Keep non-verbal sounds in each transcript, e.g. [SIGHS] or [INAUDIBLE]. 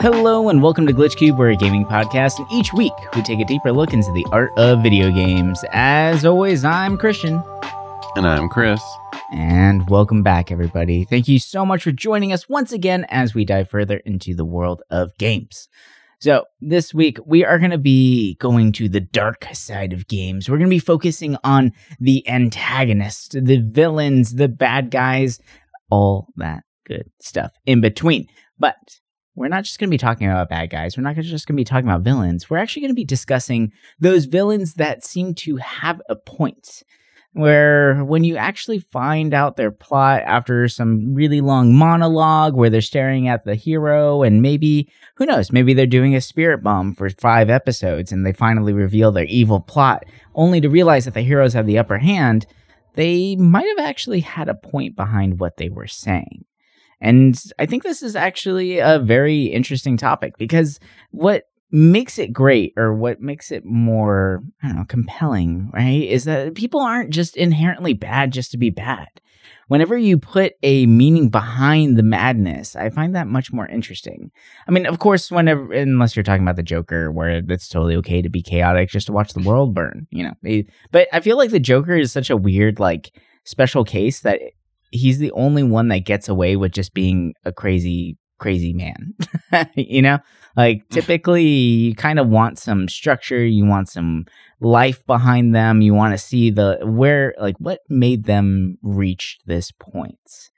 Hello and welcome to Glitch Cube, we're a gaming podcast, and each week we take a deeper look into the art of video games. As always, I'm Christian. And I'm Chris. And welcome back, everybody. Thank you so much for joining us once again as we dive further into the world of games. So, this week we are going to be going to the dark side of games. We're going to be focusing on the antagonist, the villains, the bad guys, all that good stuff in between. But we're not just going to be talking about bad guys. We're not just going to be talking about villains. We're actually going to be discussing those villains that seem to have a point. Where when you actually find out their plot after some really long monologue where they're staring at the hero and maybe, who knows, maybe they're doing a spirit bomb for five episodes and they finally reveal their evil plot only to realize that the heroes have the upper hand, they might have actually had a point behind what they were saying. And I think this is actually a very interesting topic because what makes it great or what makes it more, I don't know, compelling, right, is that people aren't just inherently bad just to be bad. Whenever you put a meaning behind the madness, I find that much more interesting. I mean, of course, whenever, unless you're talking about the Joker, where it's totally okay to be chaotic just to watch the world burn, you know. Eh, but I feel like the Joker is such a weird, like, special case that he's the only one that gets away with just being a crazy crazy man [LAUGHS] you know like [LAUGHS] typically you kind of want some structure you want some life behind them you want to see the where like what made them reach this point.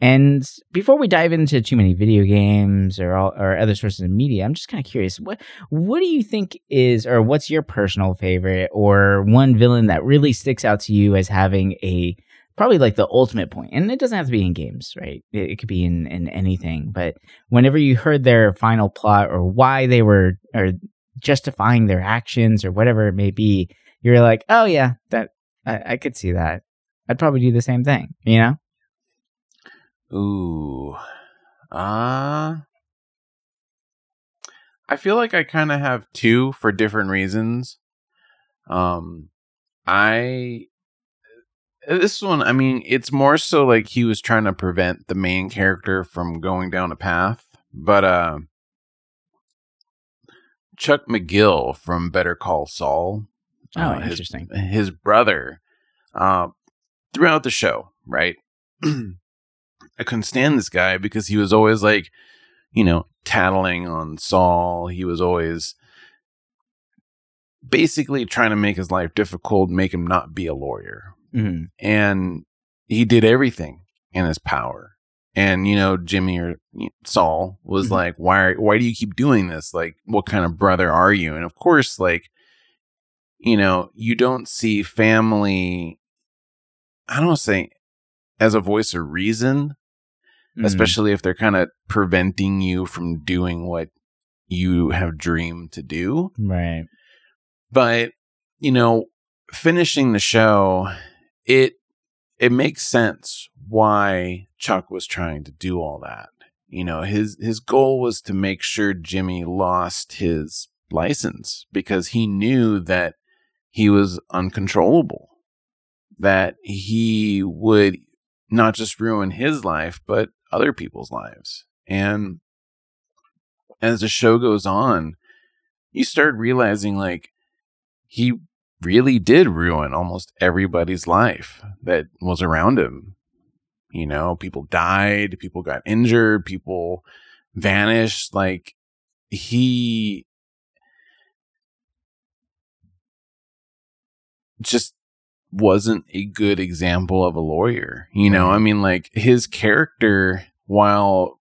and before we dive into too many video games or all, or other sources of media, I'm just kind of curious what what do you think is or what's your personal favorite or one villain that really sticks out to you as having a probably like the ultimate point and it doesn't have to be in games right? It, it, could be in in anything but whenever you heard their final plot or why they were or justifying their actions or whatever it may be you're like oh yeah that i, I could see that. I'd probably do the same thing you know? Ooh uh i feel like i kind of have two for different reasons. Um i this one, I mean, it's more so like he was trying to prevent the main character from going down a path. But uh Chuck McGill from Better Call Saul. Oh, uh, interesting. His, his brother, uh, throughout the show, right? [CLEARS THROAT] I couldn't stand this guy because he was always like, you know, tattling on Saul. He was always basically trying to make his life difficult, make him not be a lawyer, Mm-hmm. And he did everything in his power. And you know, Jimmy or Saul was mm-hmm. like, "Why? Why do you keep doing this? Like, what kind of brother are you?" And of course, like, you know, you don't see family. I don't say as a voice of reason, mm-hmm. especially if they're kind of preventing you from doing what you have dreamed to do. Right. But you know, finishing the show it it makes sense why Chuck was trying to do all that. You know, his his goal was to make sure Jimmy lost his license because he knew that he was uncontrollable. That he would not just ruin his life, but other people's lives. And as the show goes on, you start realizing like he really did ruin almost everybody's life that was around him. You know, people died, people got injured, people vanished. Like, he just wasn't a good example of a lawyer. You know, I mean, like, his character, while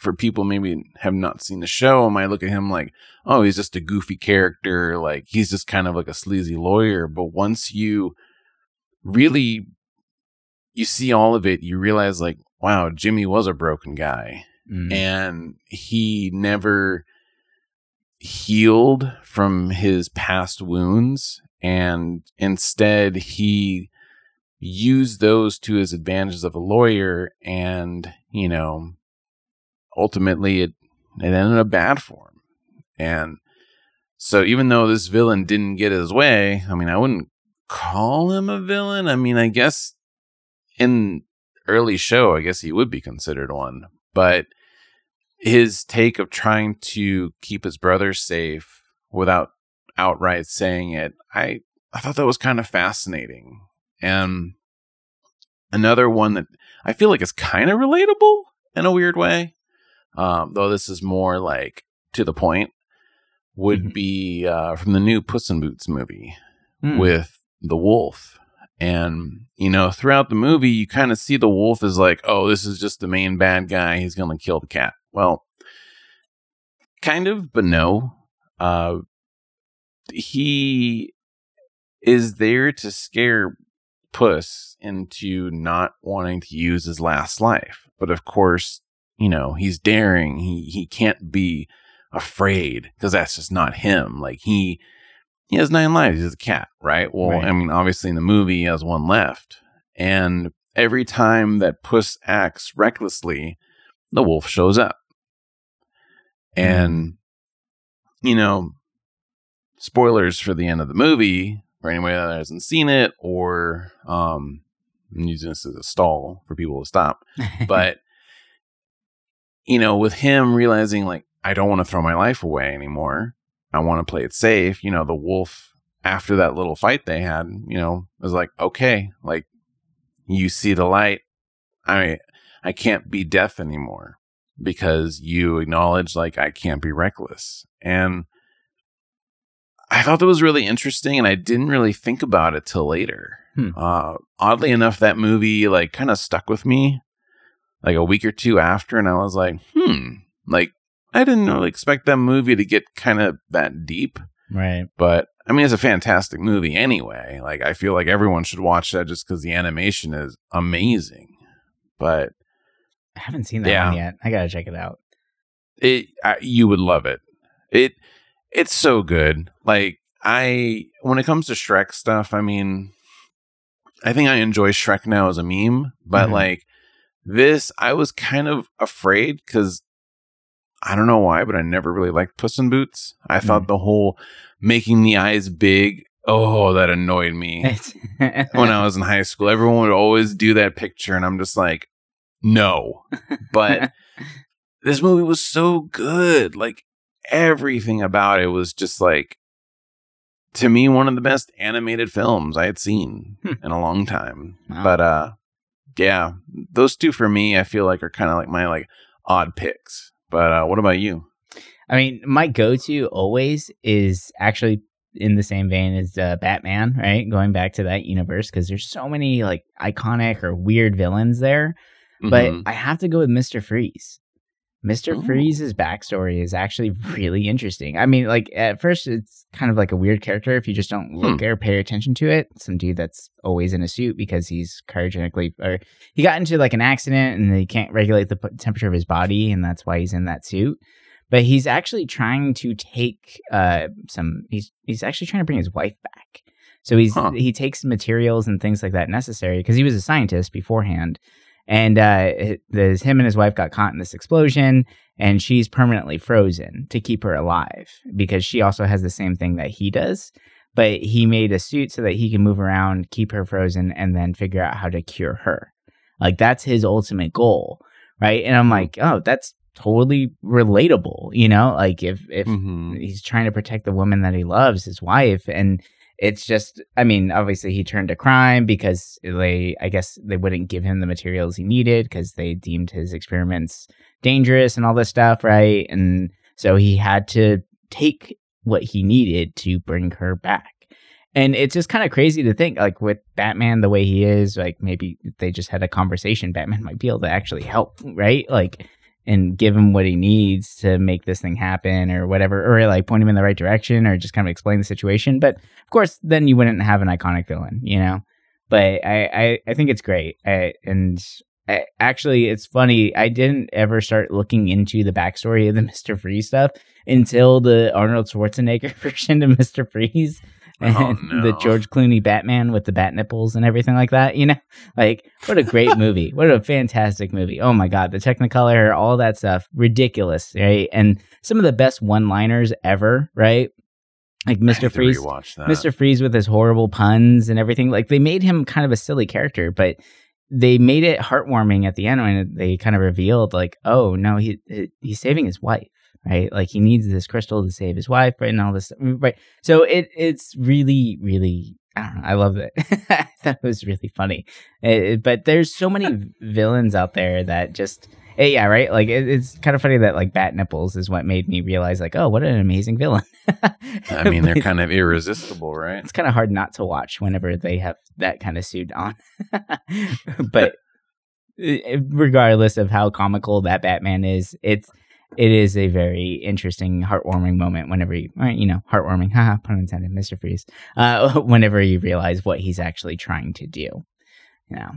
for people maybe have not seen the show might look at him like, oh, he's just a goofy character, like he's just kind of like a sleazy lawyer. But once you really you see all of it, you realize like, wow, Jimmy was a broken guy. Mm. And he never healed from his past wounds. And instead he used those to his advantages of a lawyer and, you know, ultimately it it ended up bad for him. And so even though this villain didn't get his way, I mean, I wouldn't call him a villain. I mean, I guess in early show, I guess he would be considered one. But his take of trying to keep his brother safe without outright saying it, I I thought that was kind of fascinating. And another one that I feel like is kind of relatable in a weird way, um, though this is more like to the point, would Mhm. be uh, from the new Puss in Boots movie Hmm. with the wolf. And, you know, throughout the movie, you kind of see the wolf as like, oh, this is just the main bad guy. He's going to kill the cat. Well, kind of, but no. Uh, he is there to scare Puss into not wanting to use his last life. But of course, you know, he's daring. He he can't be afraid because that's just not him. Like he he has nine lives. He's a cat, right? Well, Right. I mean, obviously in the movie he has one left. And every time that Puss acts recklessly, the wolf shows up. And you know, spoilers for the end of the movie for anybody that hasn't seen it, or um, I'm using this as a stall for people to stop. [LAUGHS] But you know, with him realizing like I don't want to throw my life away anymore. I want to play it safe. You know, the wolf after that little fight they had, you know, was like, okay, like you see the light. I I can't be deaf anymore because you acknowledge like I can't be reckless. And I thought that was really interesting and I didn't really think about it till later. Hmm. Uh oddly enough that movie like kind of stuck with me like a week or two after and I was like, "Hmm, like I didn't really expect that movie to get kind of that deep." right. But I mean, it's a fantastic movie anyway. Like I feel like everyone should watch that just because the animation is amazing. But I haven't seen that Yeah. one yet. I gotta check it out. it, I, you would love it. It, it's so good. Like I, when it comes to Shrek stuff, I mean, I think I enjoy Shrek now as a meme, but Mhm. like this, I was kind of afraid because I don't know why, but I never really liked Puss in Boots. I thought the whole making the eyes big. Oh, that annoyed me. [LAUGHS] When I was in high school. Everyone would always do that picture, and I'm just like, no. But [LAUGHS] this movie was so good. Like everything about it was just like, to me, one of the best animated films I had seen Hmm. in a long time. Wow. But uh, yeah, those two for me, I feel like are kind of like my like odd picks. But uh, what about you? I mean, my go-to always is actually in the same vein as uh, Batman, right? Going back to that universe because there's so many like iconic or weird villains there. But Mhm. I have to go with Mister Freeze. Mister Ooh. Freeze's backstory is actually really interesting. I mean, like at first it's kind of like a weird character if you just don't look or pay attention to it. Some dude that's always in a suit because he's cryogenically or he got into like an accident and he can't regulate the p- temperature of his body and that's why he's in that suit. But he's actually trying to take uh some he's he's actually trying to bring his wife back. So he's Huh. he takes materials and things like that necessary because he was a scientist beforehand and uh, there's him and his wife got caught in this explosion, and she's permanently frozen to keep her alive because she also has the same thing that he does. But he made a suit so that he can move around, keep her frozen, and then figure out how to cure her. Like that's his ultimate goal, right? And I'm like, oh, that's totally relatable, you know? Like if if Mhm. he's trying to protect the woman that he loves, his wife, and it's just I mean, obviously he turned to crime because they I guess they wouldn't give him the materials he needed because they deemed his experiments dangerous and all this stuff, right? And so he had to take what he needed to bring her back. And it's just kind of crazy to think, like with Batman the way he is, like maybe they just had a conversation, Batman might be able to actually help, right? Like and give him what he needs to make this thing happen or whatever, or like point him in the right direction or just kind of explain the situation. But of course, then you wouldn't have an iconic villain, you know? But I, I, I think it's great. I, and I, actually, it's funny. I didn't ever start looking into the backstory of the [LAUGHS] Mr. Freeze stuff until the Arnold Schwarzenegger [LAUGHS] version of Mr. Freeze. And Oh, [LAUGHS] the. George Clooney Batman with the bat nipples and everything like that, you know? [LAUGHS] Like, what a great movie. What a fantastic movie. Oh my God. The Technicolor, all that stuff, ridiculous, right? And some of the best one liners ever, right? Like Mr. Freeze. Mr. Freeze with his horrible puns and everything. Like they made him kind of a silly character, but they made it heartwarming at the end when they kind of revealed like, oh no, he he's saving his wife, right? Like he needs this crystal to save his wife, right? And all this, right? So it it's really really I don't know. I love it. [LAUGHS] I thought it was really funny. It, but there's so many [LAUGHS] villains out there that just Eh, yeah, right. Like it, it's kind of funny that like bat nipples is what made me realize like, oh, what an amazing villain. [LAUGHS] I mean, they're kind of irresistible, right? It's kind of hard not to watch whenever they have that kind of suit on. but eh, regardless of how comical that Batman is, it's it is a very interesting, heartwarming moment whenever you, you know, heartwarming, haha, pun intended, Mister Freeze. Uh, [LAUGHS] whenever you realize what he's actually trying to do, you know.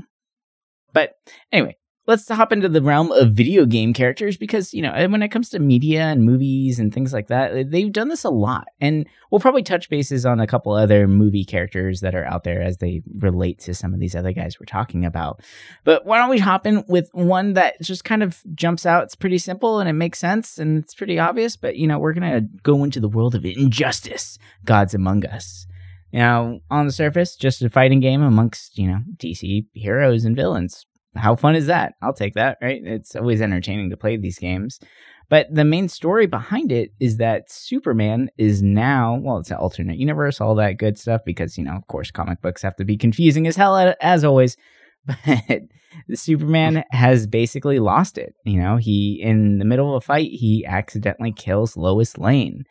But anyway, let's hop into the realm of video game characters because you know when it comes to media and movies and things like that they've done this a lot. And we'll probably touch bases on a couple other movie characters that are out there as they relate to some of these other guys we're talking about. But why don't we hop in with one that just kind of jumps out? It's pretty simple and it makes sense and it's pretty obvious but you know we're gonna go into the world of injustice gods among us. Now, on the surface, just a fighting game amongst, you know, DC heroes and villains how fun is that? I'll take that, right? It's always entertaining to play these games. But the main story behind it is that Superman is now, well, it's an alternate universe, all that good stuff, because, you know, of course, comic books have to be confusing as hell, as always. [LAUGHS] But the Superman [LAUGHS] has basically lost it. You know, he, in the middle of a fight, he accidentally kills Lois Lane.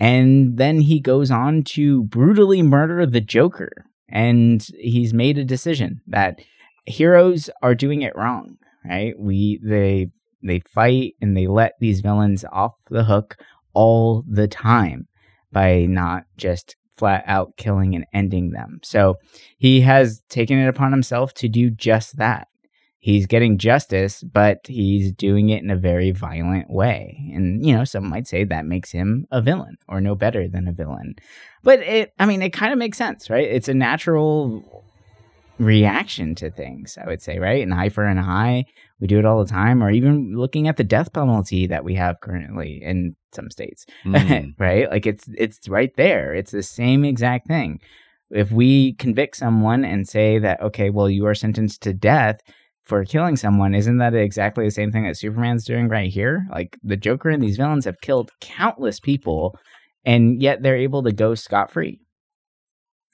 And then he goes on to brutally murder the Joker. And he's made a decision that heroes are doing it wrong, right? We they they fight and they let these villains off the hook all the time by not just flat out killing and ending them. So he has taken it upon himself to do just that. He's getting justice, but he's doing it in a very violent way. And, you know, some might say that makes him a villain or no better than a villain. But it, I mean, it kind of makes sense, right? It's a natural reaction to things, I would say, right? An eye for an eye. We do it all the time, or even looking at the death penalty that we have currently in some states, mm. [LAUGHS] right? Like it's it's right there. It's the same exact thing. If we convict someone and say that, okay, well, you are sentenced to death for killing someone, isn't that exactly the same thing that Superman's doing right here? Like the Joker and these villains have killed countless people, and yet they're able to go scot free.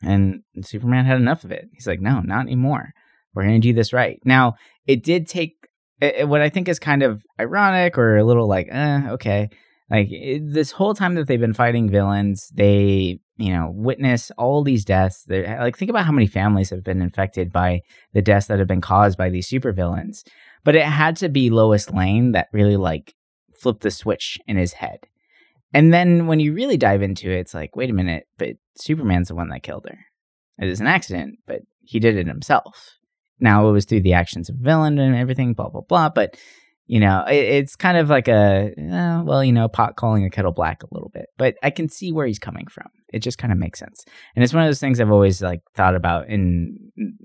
And Superman had enough of it. He's like, no, not anymore. We're going to do this right. Now, it did take it, what I think is kind of ironic or a little like, eh, okay. Like it, this whole time that they've been fighting villains, they, you know, witness all these deaths. They're, like, think about how many families have been infected by the deaths that have been caused by these supervillains. But it had to be Lois Lane that really like flipped the switch in his head. And then when you really dive into it, it's like, wait a minute, but Superman's the one that killed her. It was an accident, but he did it himself. Now it was through the actions of villain and everything, blah blah blah. But you know, it, it's kind of like a uh, well, you know, pot calling a kettle black a little bit. But I can see where he's coming from. It just kind of makes sense, and it's one of those things I've always like thought about in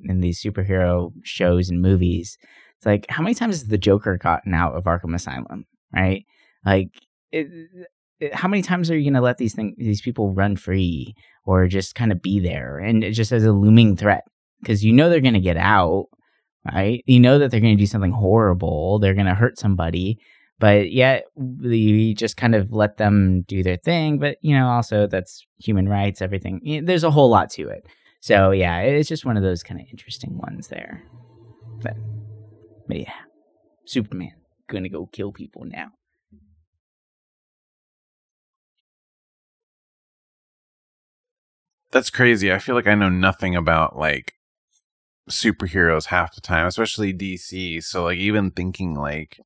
in these superhero shows and movies. It's like how many times has the Joker gotten out of Arkham Asylum, right? Like it, Uh, how many times are you going to let these things these people run free or just kind of be there? And just as a looming threat because you know they're going to get out right? You know that they're going to do something horrible they're going to hurt somebody but yet you just kind of let them do their thing but you know also that's human rights everything there's a whole lot to it. So yeah it's just one of those kind of interesting ones there. But, but yeah superman gonna go kill people now That's crazy. I feel like I know nothing about like superheroes half the time, especially DC. So like even thinking like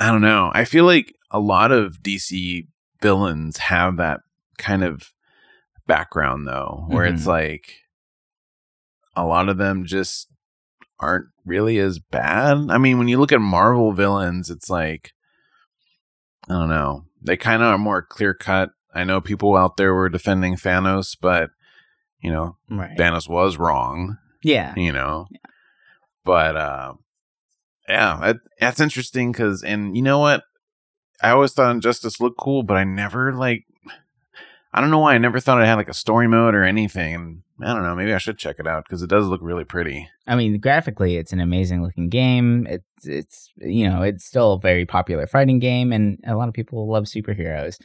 I don't know. I feel like a lot of DC villains have that kind of background though, where mm-hmm. it's like a lot of them just aren't really as bad. I mean, when you look at Marvel villains, it's like I don't know. They kind of are more clear cut I know people out there were defending Thanos, but you know, right. Thanos was wrong. Yeah. You know. Yeah. But uh yeah, that's interesting cuz and you know what? I always thought Injustice looked cool, but I never like I don't know why I never thought it had like a story mode or anything. I don't know. Maybe I should check it out because it does look really pretty. I mean, graphically, it's an amazing looking game. It's it's you know it's still a very popular fighting game, and a lot of people love superheroes.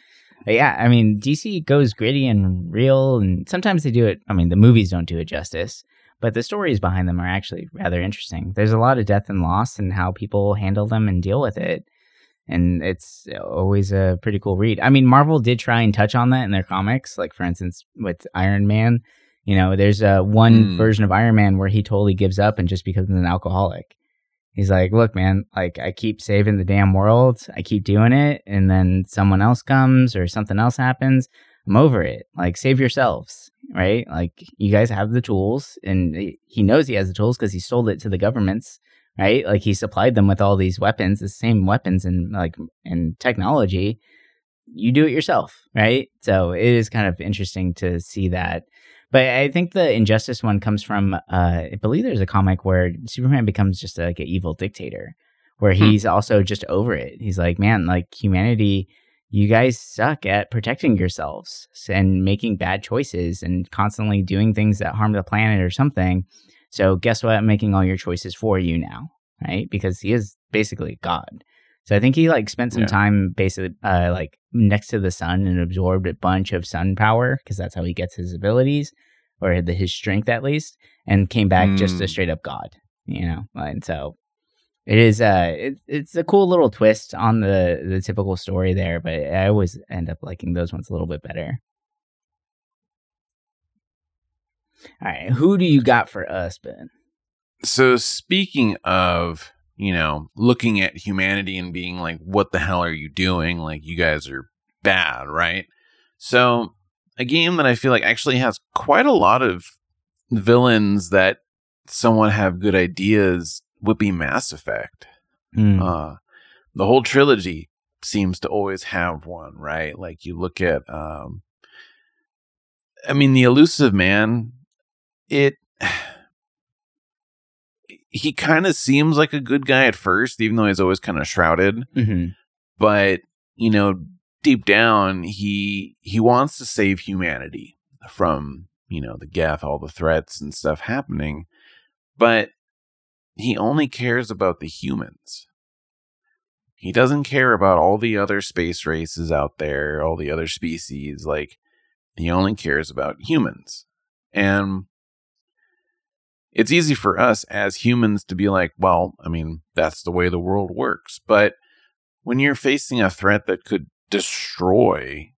Yeah, I mean, DC goes gritty and real, and sometimes they do it. I mean, the movies don't do it justice, but the stories behind them are actually rather interesting. There's a lot of death and loss, and how people handle them and deal with it. And it's always a pretty cool read. I mean, Marvel did try and touch on that in their comics, like for instance with Iron Man you know, there's a one mm. version of Iron Man where he totally gives up and just becomes an alcoholic. He's like, look, man, like I keep saving the damn world. I keep doing it. And then someone else comes or something else happens. I'm over it. Like, save yourselves, right? Like, you guys have the tools. And he knows he has the tools because he sold it to the governments, right? Like, he supplied them with all these weapons, the same weapons and like, and technology. You do it yourself, right? So it is kind of interesting to see that but I think the injustice one comes from uh, I believe there's a comic where Superman becomes just like an evil dictator, where hmm. he's hmm. also just over it. He's like, man, like humanity, you guys suck at protecting yourselves and making bad choices and constantly doing things that harm the planet or something. So guess what? I'm making all your choices for you now, right? Because he is basically God. So I think he like spent some yeah. time basically uh, like next to the sun and absorbed a bunch of sun power because that's how he gets his abilities or the, his strength at least, and came back mm. just a hmm. straight up god. You know, and so it is. Uh, it, it's a cool little twist on the the typical story there, but I always end up liking those ones a little bit better. All right, who do you got for us, Ben? So speaking of you know, looking at humanity and being like, what the hell are you doing? Like, you guys are bad, right? So, a game that I feel like actually has quite a lot of villains that somewhat have good ideas would be Mass Effect. Mm. Uh, the whole trilogy seems to always have one, right? Like, you look at, um, I mean, the Illusive Man, it [SIGHS] he kind of seems like a good guy at first, even though he's always kind of shrouded. Mm-hmm. But you know, deep down, he he wants to save humanity from you know the Geth, all the threats and stuff happening. But he only cares about the humans. He doesn't care about all the other space races out there, all the other species. Like, he only cares about humans. And it's easy for us as humans to be like, well, I mean, that's the way the world works. But when you're facing a threat that could destroy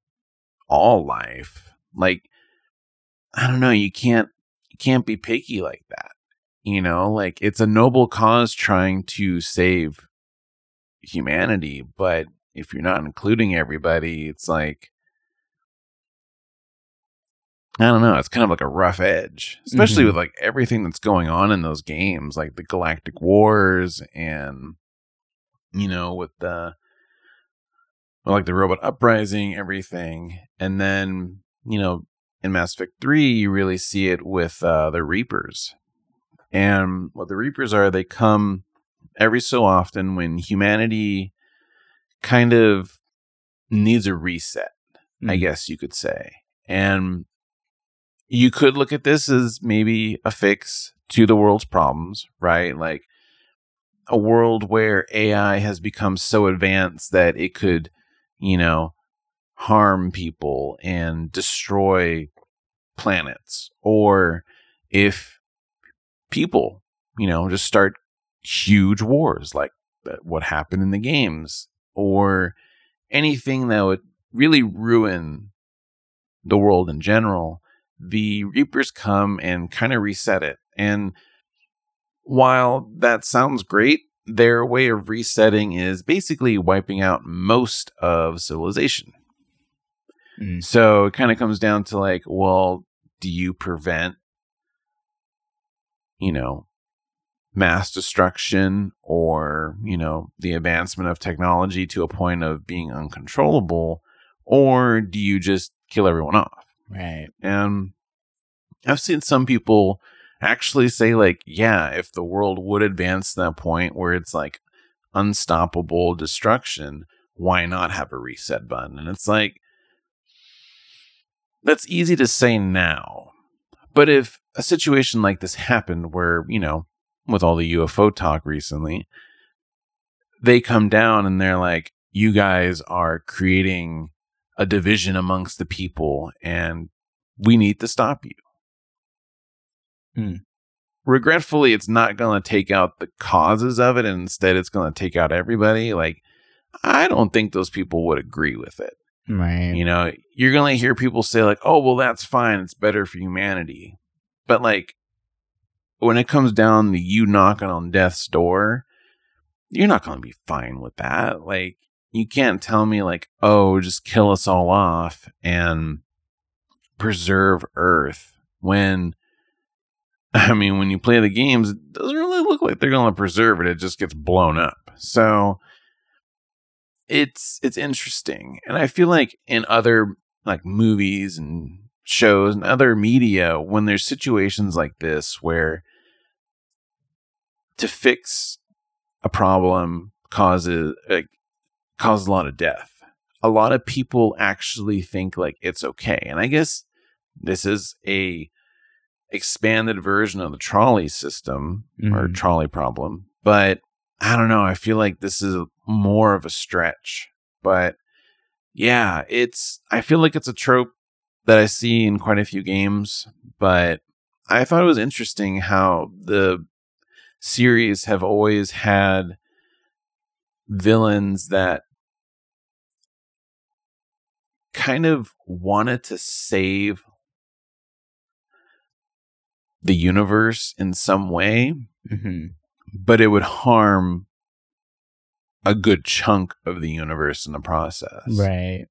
all life, like, I don't know, you can't, you can't be picky like that. You know, like it's a noble cause trying to save humanity, but if you're not including everybody, it's like, I don't know. It's kind of like a rough edge, especially mm-hmm. with like everything that's going on in those games, like the Galactic Wars and, you know, with the, well, like the robot uprising, everything. And then, you know, in Mass Effect 3, you really see it with uh, the Reapers. And what the Reapers are, they come every so often when humanity kind of needs a reset, mm-hmm. I mm. guess you could say. And you could look at this as maybe a fix to the world's problems, right? Like a world where AI has become so advanced that it could, you know, harm people and destroy planets. Or if people, you know, just start huge wars like what happened in the games, or anything that would really ruin the world in general the Reapers come and kind of reset it. And while that sounds great, their way of resetting is basically wiping out most of civilization. Mm. So it kind of comes down to like, well, do you prevent, you know, mass destruction or, you know, the advancement of technology to a point of being uncontrollable? Or do you just kill everyone off? Right. And I've seen some people actually say, like, yeah, if the world would advance to that point where it's like unstoppable destruction, why not have a reset button? And it's like, that's easy to say now. But if a situation like this happened where, you know, with all the UFO talk recently, they come down and they're like, you guys are creating a division amongst the people and we need to stop you. Hmm. Regretfully, it's not going to take out the causes of it, and instead, it's going to take out everybody. Like, I don't think those people would agree with it. Right. You know, you're going to hear people say, like, oh, well, that's fine. It's better for humanity. But, like, when it comes down to you knocking on death's door, you're not going to be fine with that. Like, you can't tell me, like, oh, just kill us all off and preserve Earth when. [LAUGHS] I mean, when you play the games, it doesn't really look like they're going to preserve it. It just gets blown up. So it's it's interesting, and I feel like in other like movies and shows and other media, when there's situations like this where to fix a problem causes like causes a lot of death. A lot of people actually think like it's okay. And I guess this is a expanded version of the trolley system mm-hmm. or trolley problem. But I don't know, I feel like this is more of a stretch. But yeah, it's I feel like it's a trope that I see in quite a few games, but I thought it was interesting how the series have always had villains that kind of wanted to save the universe in some way, mm-hmm. but it would harm a good chunk of the universe in the process. Right.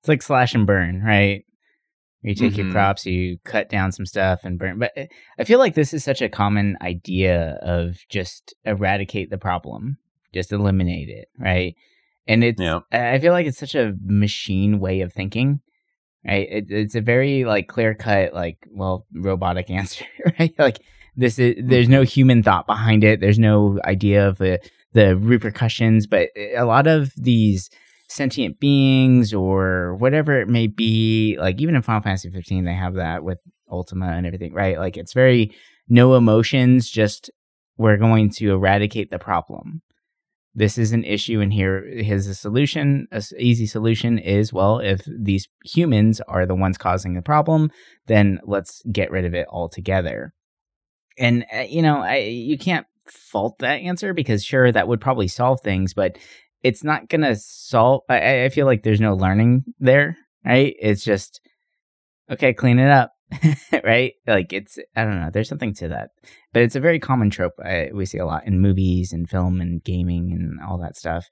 It's like slash and burn, right? You take mm-hmm. your crops, you cut down some stuff and burn. But eh, I feel like this is such a common idea of just eradicate the problem, just eliminate it, right? And it's, yeah. I feel like it's such a machine way of thinking, right? It, it's a very like clear cut, like, well, robotic [LAUGHS] answer, right? Like this is, hmm. there's no human thought behind it. There's no idea of the, the repercussions, but a lot of these, sentient beings or whatever it may be. Like even in Final Fantasy 15, they have that with Ultima and everything, right? Like it's very no emotions, just we're going to eradicate the problem. This is an issue, and here is a solution. A easy solution is well, if these humans are the ones causing the problem, then let's get rid of it altogether. And uh, you know, I, you can't fault that answer because sure, that would probably solve things, but it's not gonna solve. I, I feel like there's no learning there, right? It's just okay, clean it up, [LAUGHS] right? Like it's I don't know. There's something to that, but it's a very common trope I, we see a lot in movies and film and gaming and all that stuff.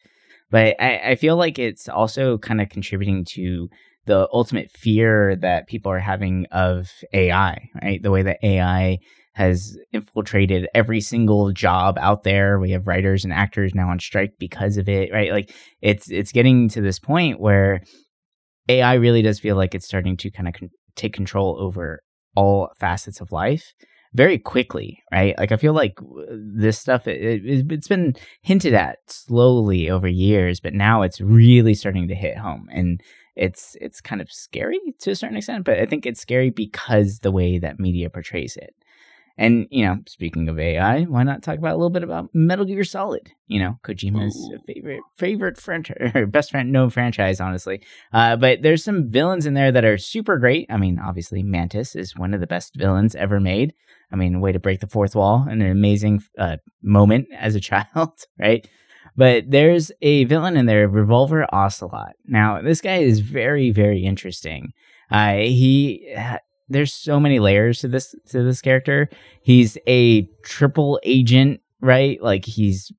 But I, I feel like it's also kind of contributing to the ultimate fear that people are having of AI, right? The way that AI has infiltrated every single job out there. We have writers and actors now on strike because of it, right? Like it's it's getting to this point where AI really does feel like it's starting to kind of con- take control over all facets of life very quickly, right? Like I feel like uh, this stuff it, it, it's been hinted at slowly over years, but now it's really starting to hit home and it's it's kind of scary to a certain extent, but I think it's scary because the way that media portrays it. And you know, speaking of AI, why not talk about a little bit about Metal Gear Solid? You know, Kojima's Ooh. favorite favorite friend, [LAUGHS] or best friend known franchise, honestly. Uh, but there's some villains in there that are super great. I mean, obviously, Mantis is one of the best villains ever made. I mean, way to break the fourth wall, and an amazing uh, moment as a [LAUGHS] child, right? But there's a villain in there, Revolver Ocelot. Now, this guy is very, very interesting. Uh, he there's so many layers to this to this character. He's a triple agent, right? Like he's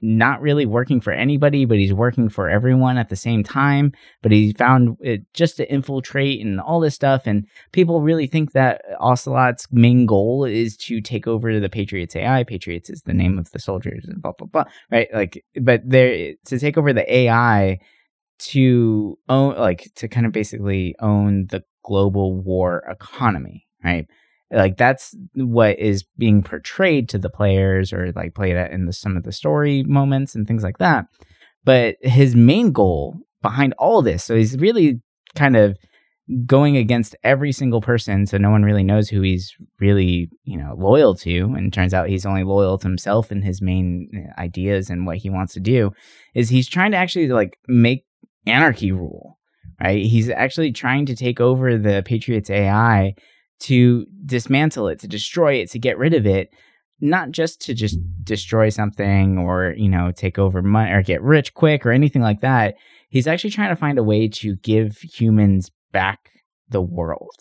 not really working for anybody, but he's working for everyone at the same time. But he found it just to infiltrate and all this stuff. And people really think that Ocelot's main goal is to take over the Patriots AI. Patriots is the name of the soldiers and blah blah blah. Right? Like, but there to take over the AI to own, like, to kind of basically own the global war economy, right? Like that's what is being portrayed to the players or like played in the, some of the story moments and things like that. But his main goal behind all this, so he's really kind of going against every single person so no one really knows who he's really you know loyal to and turns out he's only loyal to himself and his main uh, ideas and what he wants to do is he's trying to actually like make anarchy rule right? He's actually trying to take over the patriots ai to dismantle it to destroy it to get rid of it not just to just destroy something or you know take over money or get rich quick or anything like that. He's actually trying to find a way to give humans back the world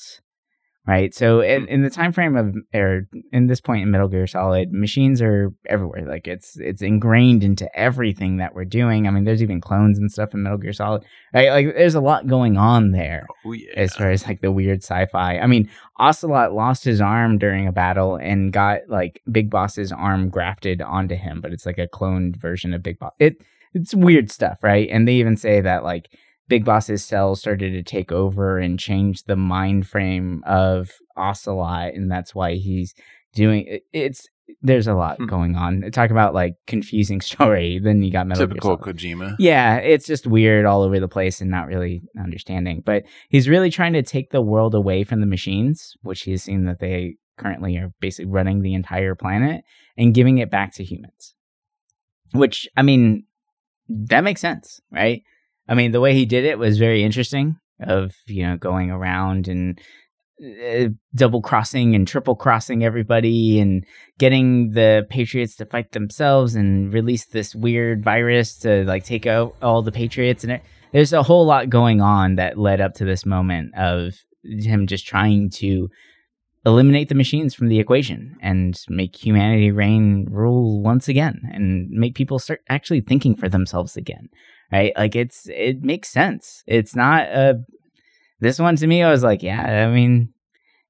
right so in, mm-hmm. in the time frame of or in this point in metal gear solid machines are everywhere like it's it's ingrained into everything that we're doing i mean there's even clones and stuff in metal gear solid right like there's a lot going on there Oh yeah. as far as like the weird sci-fi. I mean, Ocelot lost his arm during a battle and got like Big Boss's arm grafted onto him, but it's like a cloned version of Big Boss. It it's weird stuff, right? And they even say that like Big Boss's cells started to take over and change the mind frame of Ocelot, and that's why he's doing it. It's there's a lot Hmm. going on. Talk about like confusing [LAUGHS] story. Then you got Metal Gear Typical. Kojima. Yeah, it's just weird all over the place and not really understanding. But he's really trying to take the world away from the machines, which he's seen that they currently are basically running the entire planet and giving it back to humans. Which, I mean, that makes sense, right? I mean, the way he did it was very interesting of, you know, going around and uh, double crossing and triple crossing everybody and getting the patriots to fight themselves and release this weird virus to like take out all the patriots. And it, there's a whole lot going on that led up to this moment of him just trying to eliminate the machines from the equation and make humanity reign rule once again and make people start actually thinking for themselves again right? Like it's it makes sense. It's not a this one to me i was like yeah i mean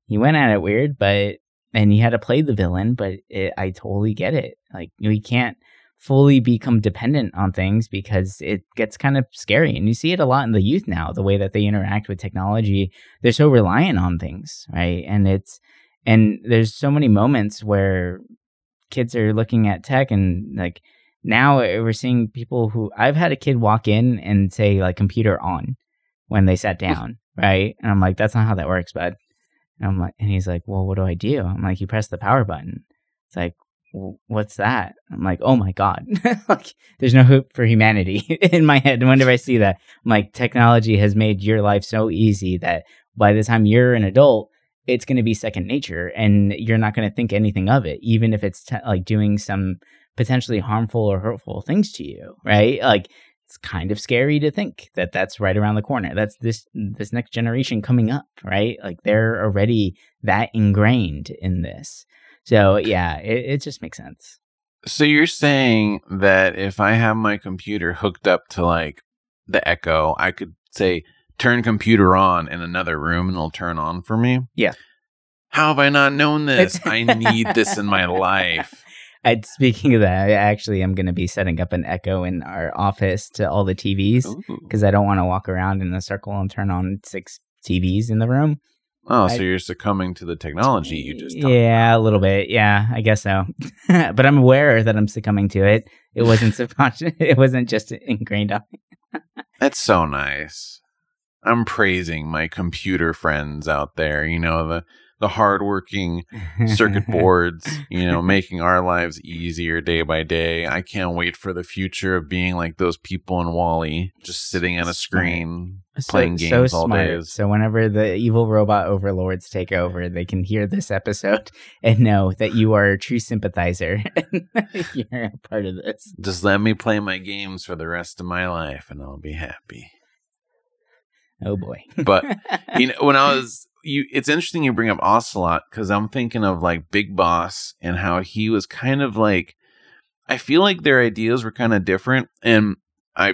he went at it weird but and he had to play the villain but it, i totally get it. Like we can't fully become dependent on things because it gets kind of scary and you see it a lot in the youth now the way that they interact with technology. They're so reliant on things right? And it's and there's so many moments where kids are looking at tech and like now eh, we're seeing people who I've had a kid walk in and say like computer on when they sat down, right? And I'm like, that's not how that works, bud. And I'm like, and he's like, well, what do I do? I'm like, you press the power button. It's like, what's that? I'm like, oh my god, [LAUGHS] like there's no hope for humanity [LAUGHS] in my head. And whenever I see that, I'm like, technology has made your life so easy that by the time you're an adult, it's going to be second nature, and you're not going to think anything of it, even if it's t- like doing some potentially harmful or hurtful things to you, right? Like it's kind of scary to think that that's right around the corner. That's this this next generation coming up, right? Like they're already that ingrained in this. So yeah, it, it just makes sense. So you're saying that if I have my computer hooked up to like the Echo, I could say turn computer on in another room and it'll turn on for me? Yeah. How have I not known this? I need this in my [LAUGHS] life. And speaking of that, I actually am going to be setting up an Echo in our office to all the TVs because I don't want to walk around in a circle and turn on six TVs in the room. Oh, so I- you're succumbing to the technology you just talked yeah, a little bit. Yeah, I guess so. [LAUGHS] but I'm aware that I'm succumbing to it. It wasn't [LAUGHS] subconscious. [LAUGHS] It wasn't just ingrained on That's so nice. I'm praising my computer friends out there, you know, the the hardworking circuit [LAUGHS] boards, you know, making our lives easier day by day. I can't wait for the future of being like those people in WALL-E, just sitting on a screen So- playing games all smart. days. So whenever the evil robot overlords take over, they can hear this episode [LAUGHS] and know that you are a true sympathizer. [LAUGHS] And you're a part of this. Just let me play my games for the rest of my life and I'll be happy. Oh boy. But you know, when I was you, it's interesting you bring up Ocelot because I'm thinking of like Big Boss and how he was kind of like. I feel like their ideas were kind of different, and I,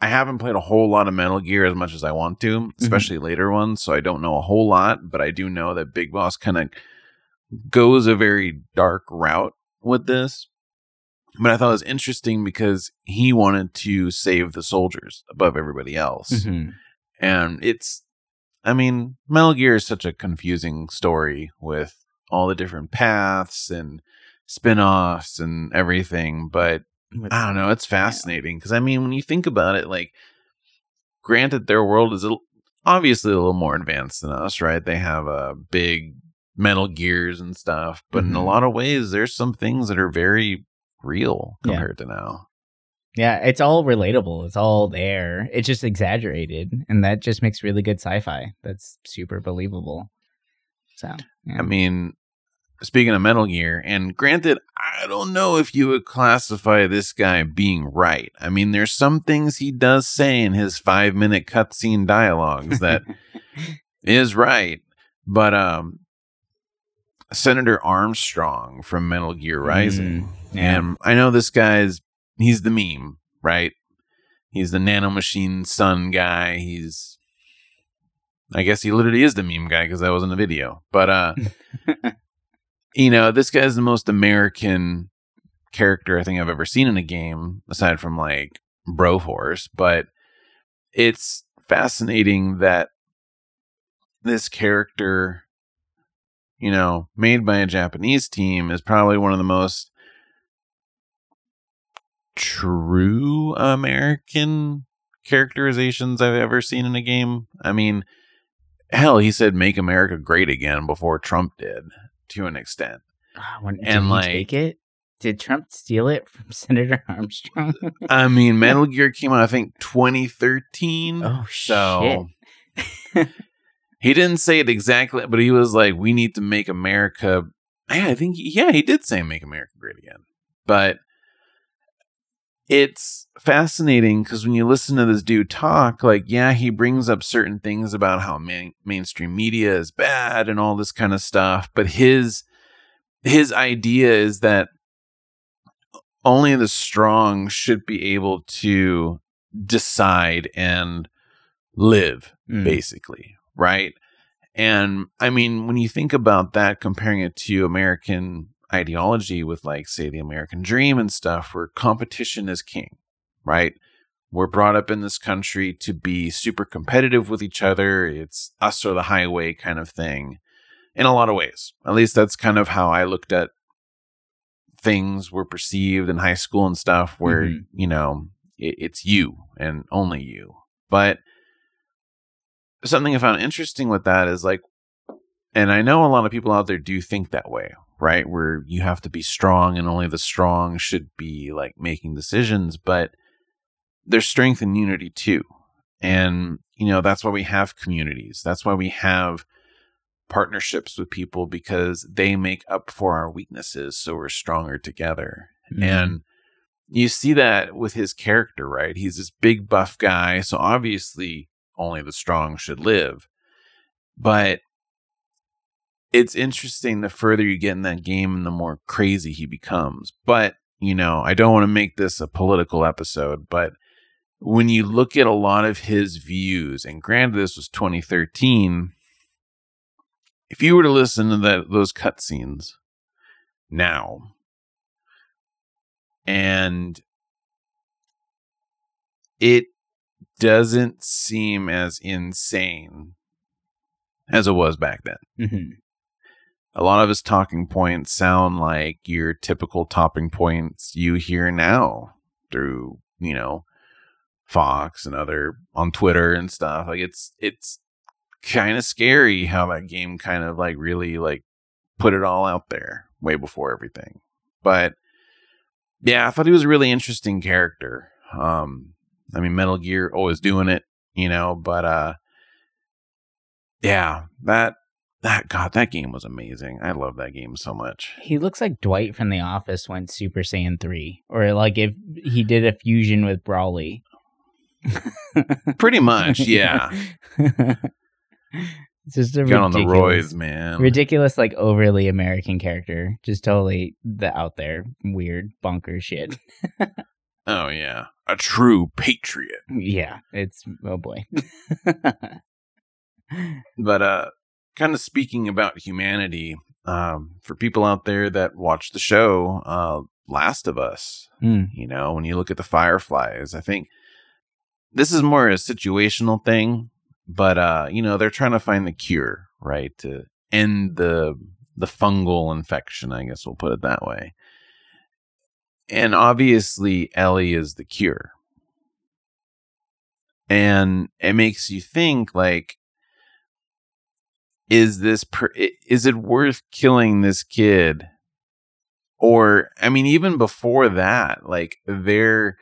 I haven't played a whole lot of Metal Gear as much as I want to, especially later ones. So I don't know a whole lot, but I do know that Big Boss kind of goes a very dark route with this. But I thought it was interesting because he wanted to save the soldiers above everybody else Mhm. and it's i mean metal gear is such a confusing story with all the different paths and spin-offs and everything but i don't know it's fascinating because i mean when you think about it like granted their world is a, obviously a little more advanced than us, right? They have a uh, big Metal Gears and stuff, but mm-hmm. in a mm-hmm. lot of ways, there's some things that are very real compared yeah. to now. Yeah, it's all relatable. It's all there. It's just exaggerated, and that just makes really good sci-fi. That's super believable. So, yeah. I mean, speaking of Metal Gear, and granted, I don't know if you would classify this guy being right. I mean, there's some things he does say in his five minute cutscene dialogues that [LAUGHS] is right, but um, Senator Armstrong from Metal Gear Rising, mm, yeah. and I know this guy's he's the meme, right? He's the nanomachine son guy. He's I guess he literally is the meme guy because that was in the video. But uh [LAUGHS] you know, this guy's the most American character I think I've ever seen in a game, aside from like Broforce. But it's fascinating that this character, you know, made by a Japanese team is probably one of the most true American characterizations I've ever seen in a game. I mean, hell, he said "Make America Great Again" before Trump did, to an extent. Ah, when, and like, take it? Did Trump steal it from [LAUGHS] Senator Armstrong? [LAUGHS] I mean, [LAUGHS] Metal Gear came out, I think, 2013. Oh, so shit. he didn't say it exactly, but he was like, "We need to make America." Yeah, I think, yeah, he did say "Make America Great Again," but it's fascinating because when you listen to this dude talk, like, yeah, he brings up certain things about how main, mainstream media is bad and all this kind of stuff, but his his idea is that only the strong should be able to decide and live, mm. basically, right? And I mean, when you think about that, comparing it to American ideology with like say the American dream and stuff where competition is king, right? We're brought up in this country to be super competitive with each other. It's us or the highway kind of thing in a lot of ways. At least that's kind of how I looked at things were perceived in high school and stuff where, mm-hmm. you know, it, it's you and only you. But something I found interesting with that is like, and I know a lot of people out there do think that way, right? Where you have to be strong and only the strong should be like making decisions, but there's strength in unity too. And, you know, that's why we have communities. That's why we have partnerships with people because they make up for our weaknesses. So we're stronger together. Mm-hmm. And you see that with his character, right? He's this big buff guy. So obviously only the strong should live. But it's interesting the further you get in that game and the more crazy he becomes. But, you know, I don't want to make this a political episode, but when you look at a lot of his views, and granted this was 2013, if you were to listen to that those cutscenes now, and it doesn't seem as insane as it was back then. Mm-hmm a lot of his talking points sound like your typical talking points you hear now through, you know, Fox and other on Twitter and stuff. Like it's it's kind of scary how that game kind of like really like put it all out there way before everything. But yeah, I thought he was a really interesting character. Um I mean Metal Gear always doing it, you know, but uh yeah, that that God, that game was amazing. I love that game so much. He looks like Dwight from The Office went Super Saiyan three, or like if he did a fusion with Broly. Pretty much, yeah. [LAUGHS] it's just a Got on the roids, man. Ridiculous, like overly American character. Just totally the out there weird bunker shit. [LAUGHS] oh yeah, a true patriot. Yeah, it's oh boy. [LAUGHS] but uh kind of speaking about humanity, um, for people out there that watch the show, uh, Last of Us, mm. you know, when you look at the Fireflies, I think this is more a situational thing, but uh, you know, they're trying to find the cure, right, to end the the fungal infection. I guess we'll put it that way. And obviously, Ellie is the cure. and it makes you think like is this per- is it worth killing this kid? Or i mean even before that like their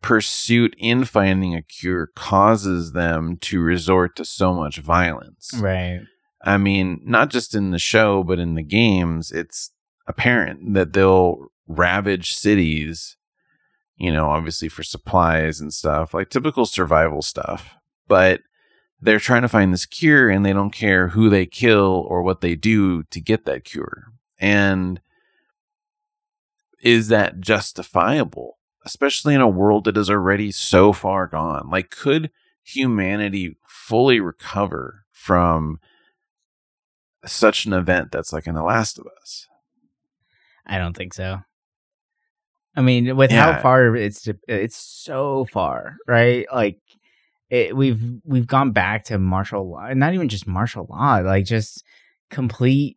pursuit in finding a cure causes them to resort to so much violence. Right. i mean not just in the show but in the games it's apparent that they'll ravage cities you know obviously for supplies and stuff like typical survival stuff. But they're trying to find this cure and they don't care who they kill or what they do to get that cure. And is that justifiable, especially in a world that is already so far gone? Like, could humanity fully recover from such an event that's like in The Last of Us? I don't think so. I mean, with Yeah. how far it's it's so far, right? Like it, we've we've gone back to martial law, not even just martial law, like just complete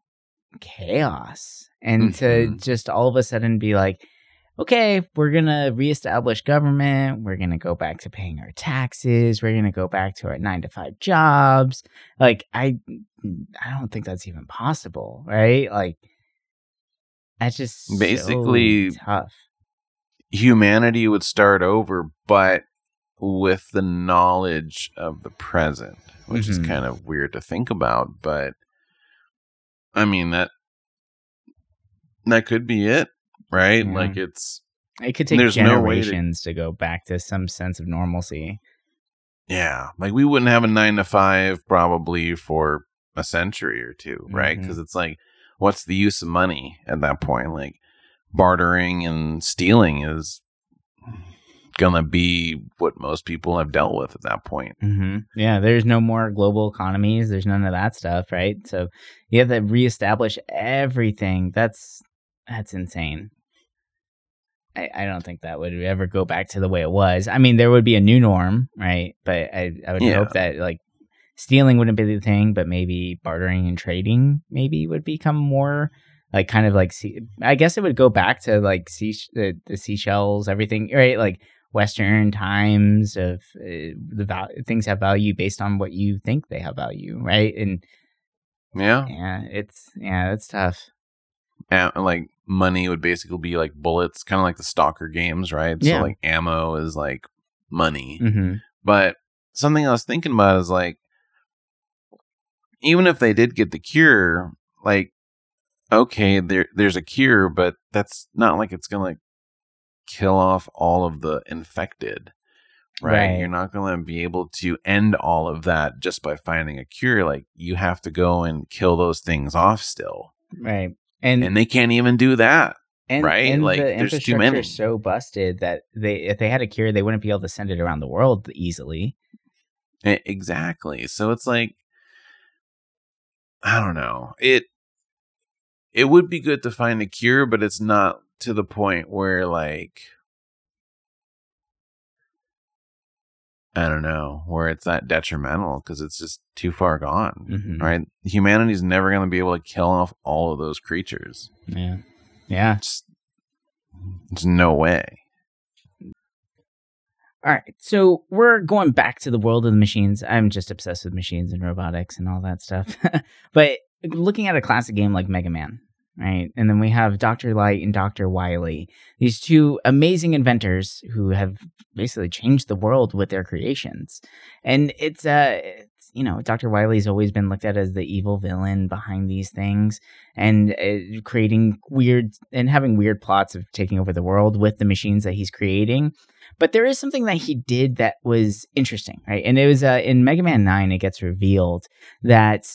chaos, and to Mhm. just all of a sudden be like, okay, we're gonna reestablish government, we're gonna go back to paying our taxes, we're gonna go back to our nine to five jobs. Like I, I don't think that's even possible, right? Like that's just so Basically, tough. Humanity would start over, but with the knowledge of the present, which is Mhm. kind of weird to think about, but I mean that that could be it, right? Yeah. Like it's It could take There's no to- generations to, go back to some sense of normalcy. yeah, like we wouldn't have a 9 to 5 probably for a century or two, right? Mhm. Cuz it's like what's the use of money at that point? Like bartering and stealing is gonna be what most people have dealt with at that point. hmm Yeah, there's no more global economies. There's none of that stuff, right? So you have to reestablish everything. That's that's insane. I, I don't think that would ever go back to the way it was. I mean, there would be a new norm, right? But I, I would Yeah. hope that like stealing wouldn't be the thing, but maybe bartering and trading maybe would become more like kind of like sea- I guess it would go back to like sea the, the seashells, everything, right? Like Western times of uh, the val- things have value based on what you think they have value, right? And Yeah. yeah, it's yeah, it's tough. And like money would basically be like bullets, kind of like the stalker games, right? Yeah. So like ammo is like money. hmm But something I was thinking about is like, even if they did get the cure, like, okay, there there's a cure, but that's not like it's gonna like kill off all of the infected, right? Right. You're not gonna be able to end all of that just by finding a cure. Like, you have to go and kill those things off still, Right. And and they can't even do that. and, right? And Like, the there's too many. so busted that they if they had a cure, they wouldn't be able to send it around the world easily. E- Exactly. So it's like I don't know. It it would be good to find a cure, but it's not to the point where like I don't know, where it's that detrimental because it's just too far gone. Mhm. Right? Humanity's never going to be able to kill off all of those creatures. Yeah. Yeah. Just there's no way. All right. So we're going back to the world of the machines. I'm just obsessed with machines and robotics and all that stuff. [LAUGHS] but looking at a classic game like Mega Man, right? And then we have Dr. Light and Dr. Wily, these two amazing inventors who have basically changed the world with their creations. And it's uh you know, Dr. Wily's always been looked at as the evil villain behind these things and uh, creating weird and having weird plots of taking over the world with the machines that he's creating. But there is something that he did that was interesting, right? And it was uh, in Mega Man 9, it gets revealed that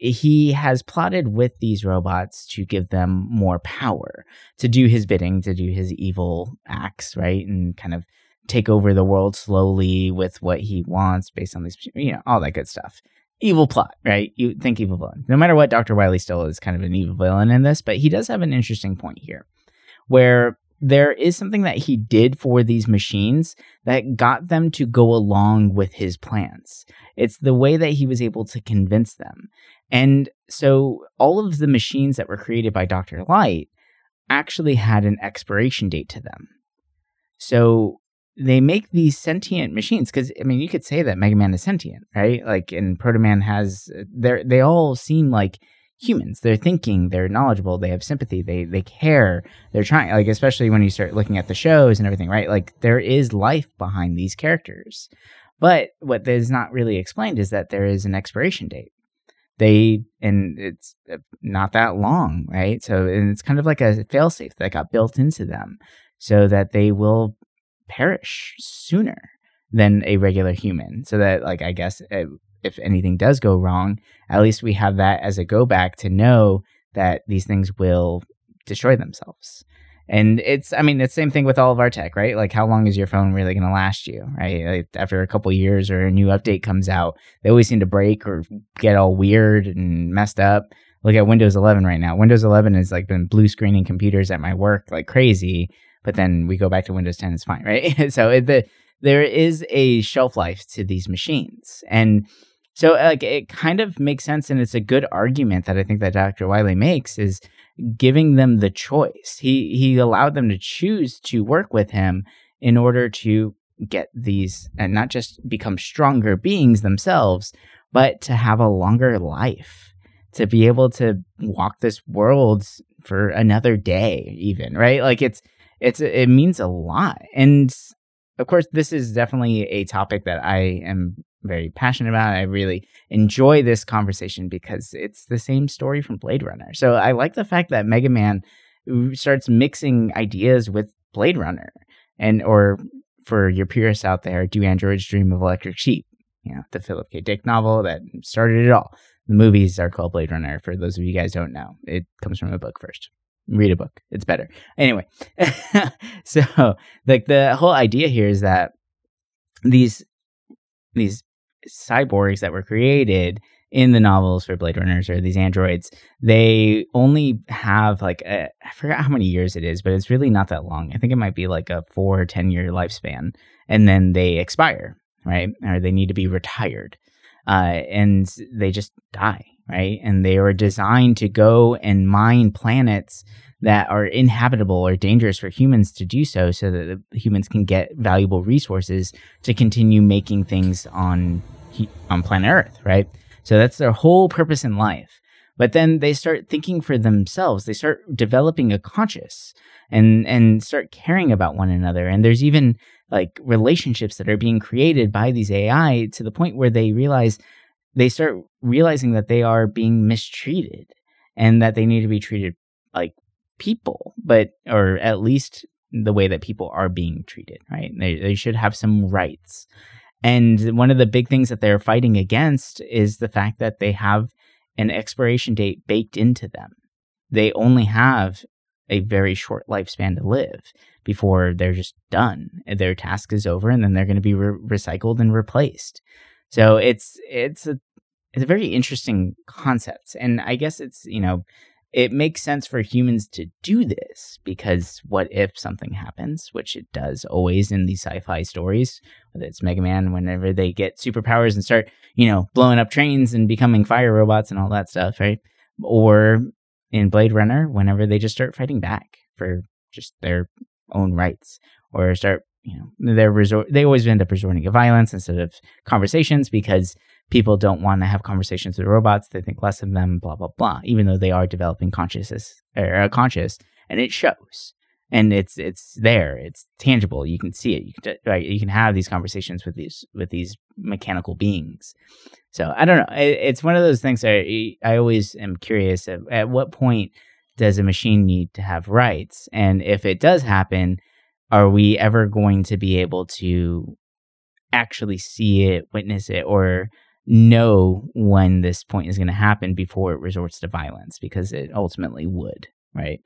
he has plotted with these robots to give them more power, to do his bidding, to do his evil acts, right? And kind of take over the world slowly with what he wants based on these, you know, all that good stuff. Evil plot, right? You think evil villain. No matter what, Dr. Wily still is kind of an evil villain in this, but he does have an interesting point here where there is something that he did for these machines that got them to go along with his plans. It's the way that he was able to convince them. And so all of the machines that were created by Dr. Light actually had an expiration date to them. So they make these sentient machines because I mean you could say that Mega Man is sentient, right? Like and Proto Man has they they all seem like humans. They're thinking, they're knowledgeable, they have sympathy, they they care, they're trying like especially when you start looking at the shows and everything, right? Like there is life behind these characters. But what is not really explained is that there is an expiration date. They and it's uh, not that long, right? So and it's kind of like a failsafe that got built into them so that they will perish sooner than a regular human. So that like I guess uh, if anything does go wrong, at least we have that as a go back to know that these things will destroy themselves. And it's, I mean, it's the same thing with all of our tech, right? Like, how long is your phone really going to last you, right? Like, after a couple years or a new update comes out, they always seem to break or get all weird and messed up. Look at Windows 11 right now. Windows 11 has like been blue screening computers at my work like crazy, but then we go back to Windows 10, it's fine, right? [LAUGHS] so it, the, there is a shelf life to these machines. And so like it kind of makes sense and it's a good argument that I think that Dr. Wily makes is giving them the choice. He he allowed them to choose to work with him in order to get these and not just become stronger beings themselves, but to have a longer life, to be able to walk this world for another day even, right? Like it's it's it means a lot. And of course this is definitely a topic that I am very passionate about. I really enjoy this conversation because it's the same story from Blade Runner. So I like the fact that Mega Man starts mixing ideas with Blade Runner, and or for your purists out there, do androids dream of electric sheep? You know, the Philip K. Dick novel that started it all. The movies are called Blade Runner. For those of you guys don't know, it comes from a book first. Read a book; it's better. Anyway, [LAUGHS] so like the whole idea here is that these these cyborgs that were created in the novels for Blade Runners or these androids, they only have like a, I forgot how many years it is, but it's really not that long. I think it might be like a four or ten year lifespan, and then they expire, right? Or they need to be retired, uh, and they just die, right? And they are designed to go and mine planets that are inhabitable or dangerous for humans to do so so that humans can get valuable resources to continue making things on on planet earth right? So that's their whole purpose in life. But then they start thinking for themselves. They start developing a conscious and and start caring about one another. And there's even like relationships that are being created by these ai to the point where they realize they start realizing that they are being mistreated and that they need to be treated like people, but or at least the way that people are being treated, right? They they should have some rights. And one of the big things that they're fighting against is the fact that they have an expiration date baked into them. They only have a very short lifespan to live before they're just done. Their task is over and then they're going to be re- recycled and replaced. So it's it's a it's a very interesting concept. And I guess it's, you know, it makes sense for humans to do this because what if something happens, which it does always in these sci-fi stories, whether it's Mega Man, whenever they get superpowers and start, you know, blowing up trains and becoming fire robots and all that stuff, right? Or in Blade Runner, whenever they just start fighting back for just their own rights, or start, you know, they're resort, they always end up resorting to violence instead of conversations because people don't want to have conversations with robots. They think less of them, blah, blah, blah, even though they are developing consciousness or uh, conscious and it shows and it's, it's there. It's tangible. You can see it. You can, right, you can have these conversations with these, with these mechanical beings. So I don't know. It, it's one of those things I, I always am curious of at what point does a machine need to have rights? And if it does happen, are we ever going to be able to actually see it, witness it, or know when this point is going to happen before it resorts to violence because it ultimately would, right?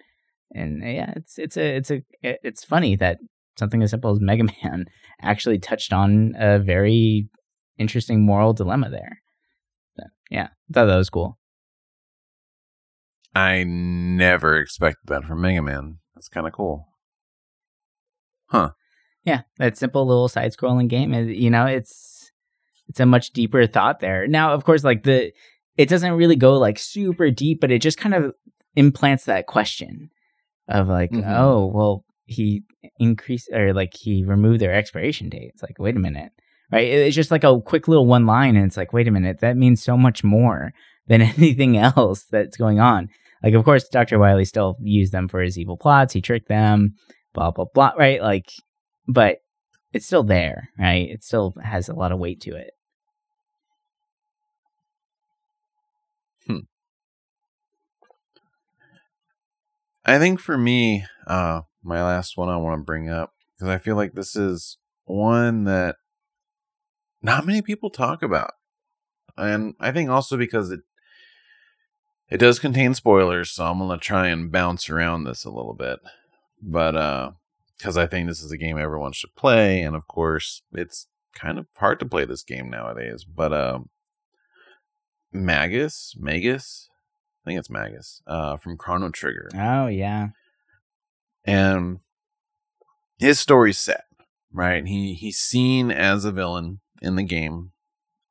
And uh, yeah, it's it's a it's a it's funny that something as simple as Mega [LAUGHS] Man actually touched on a very interesting moral dilemma there. But yeah, I thought that was cool. I never expected that from Mega Man. That's kind of cool. Huh. Yeah, that simple little side scrolling game. You know, it's it's a much deeper thought there. Now, of course, like the it doesn't really go like super deep, but it just kind of implants that question of like, mm-hmm. oh, well, he increased or like he removed their expiration date. It's like, wait a minute, right? It's just like a quick little one line, and it's like, wait a minute, that means so much more than [LAUGHS] anything else that's going on. Like, of course, Dr. Wily still used them for his evil plots. He tricked them, blah, blah, blah, right? Like, but it's still there, right? It still has a lot of weight to it. Hmm. I think for me, uh, my last one I want to bring up, because I feel like this is one that not many people talk about. And I think also because it it does contain spoilers, so I'm gonna try and bounce around this a little bit. But uh because I think this is a game everyone should play, and of course it's kind of hard to play this game nowadays. But uh Magus, Magus, I think it's Magus, uh, from Chrono Trigger. Oh yeah. And his story's set, right? He he's seen as a villain in the game,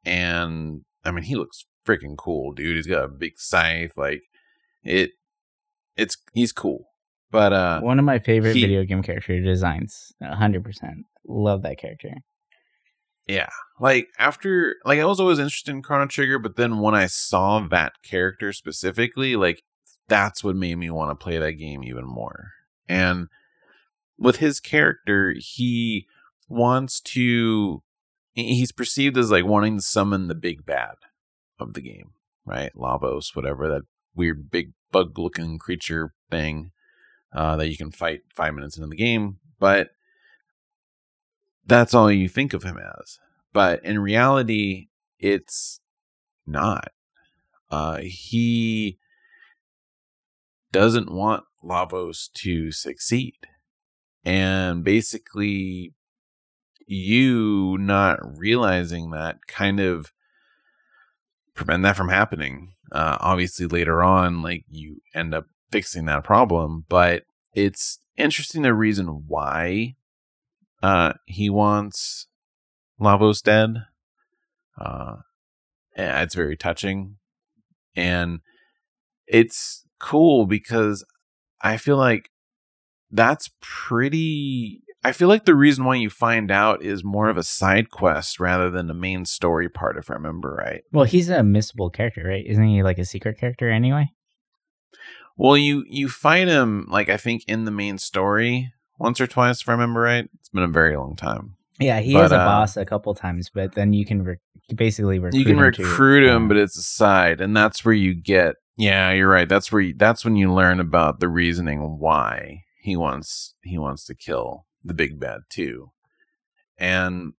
and I mean he looks freaking cool, dude. He's got a big scythe, like it. It's he's cool, but uh, one of my favorite he, video game character designs. hundred percent, love that character. Yeah, like after like I was always interested in Chrono Trigger, but then when I saw that character specifically, like that's what made me want to play that game even more. And with his character, he wants to he's perceived as like wanting to summon the big bad of the game, right? Lavos, whatever that weird big bug looking creature thing uh, that you can fight five minutes into the game, but that's all you think of him as. But in reality, it's not. Uh, he doesn't want Lavos to succeed. And basically, you not realizing that kind of prevent that from happening. Uh, obviously, later on, like you end up fixing that problem, but it's interesting the reason why uh, he wants Lavos dead. Uh, it's very touching, and it's cool because I feel like that's pretty I feel like the reason why you find out is more of a side quest rather than the main story part, if I remember right. Well, he's a missable character, right? Isn't he like a secret character anyway? Well, you you fight him like I think in the main story once or twice, if I remember right. It's been a very long time. Yeah, he but, is a uh, boss a couple times, but then you can re- basically recruit him. you can him recruit him, but it's a side, and that's where you get. Yeah, you're right. That's where you, that's when you learn about the reasoning why he wants he wants to kill the big bad too. And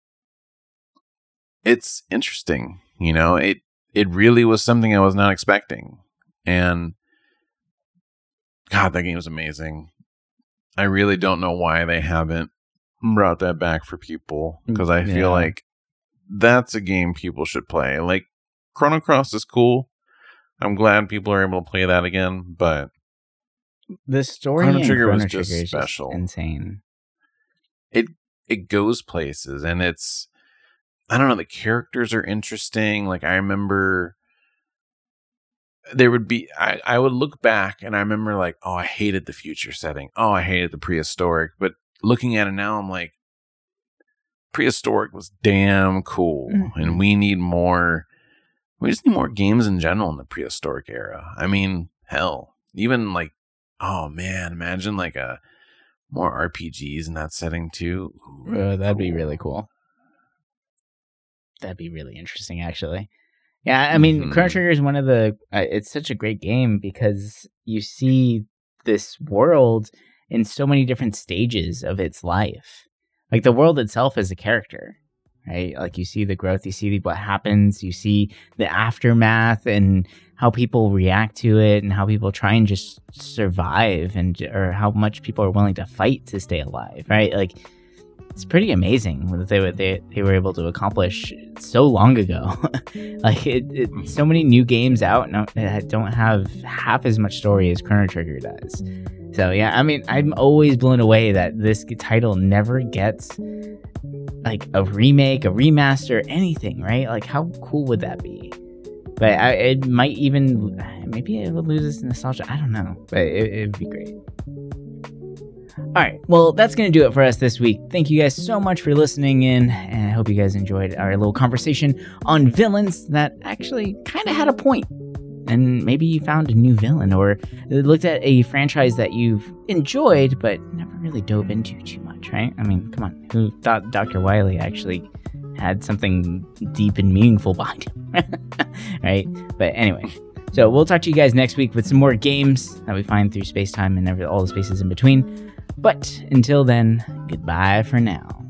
it's interesting, you know, it it really was something I was not expecting. And God, that game was amazing. I really don't know why they haven't brought that back for people mm, because I feel yeah. like that's a game people should play. Like Chrono Cross is cool. I'm glad people are able to play that again, but the story Chrono Trigger Chrono was just Trigger special, just insane it it goes places and it's I don't know, the characters are interesting. Like I remember there would be I, I would look back and I remember like, oh, I hated the future setting. Oh, I hated the prehistoric. But looking at it now, I'm like, prehistoric was damn cool. Mm-hmm. And we need more we just need more games in general in the prehistoric era. I mean, hell, even like oh man, imagine like a more RPGs in that setting too. Ooh, uh, that'd cool. be really cool. That'd be really interesting, actually. Yeah, I mean, mm-hmm. Chrono Trigger is one of the. Uh, it's such a great game because you see this world in so many different stages of its life. Like the world itself is a character, right? Like you see the growth, you see what happens, you see the aftermath, and how people react to it and how people try and just survive and or how much people are willing to fight to stay alive right like it's pretty amazing what they they they were able to accomplish so long ago [LAUGHS] like it, it, so many new games out that don't have half as much story as chrono trigger does so yeah i mean i'm always blown away that this title never gets like a remake a remaster anything right like how cool would that be but I, it might even maybe it would lose its nostalgia. I don't know, but it, would be great. All right. Well, that's going to do it for us this week. Thank you guys so much for listening in, and I hope you guys enjoyed our little conversation on villains that actually kind of had a point. And maybe you found a new villain or looked at a franchise that you've enjoyed but never really dove into too much, right? I mean, come on. Who thought Dr. Wily actually had something deep and meaningful behind him? [LAUGHS] right? But anyway, so we'll talk to you guys next week with some more games that we find through space time and all the spaces in between. But until then, goodbye for now.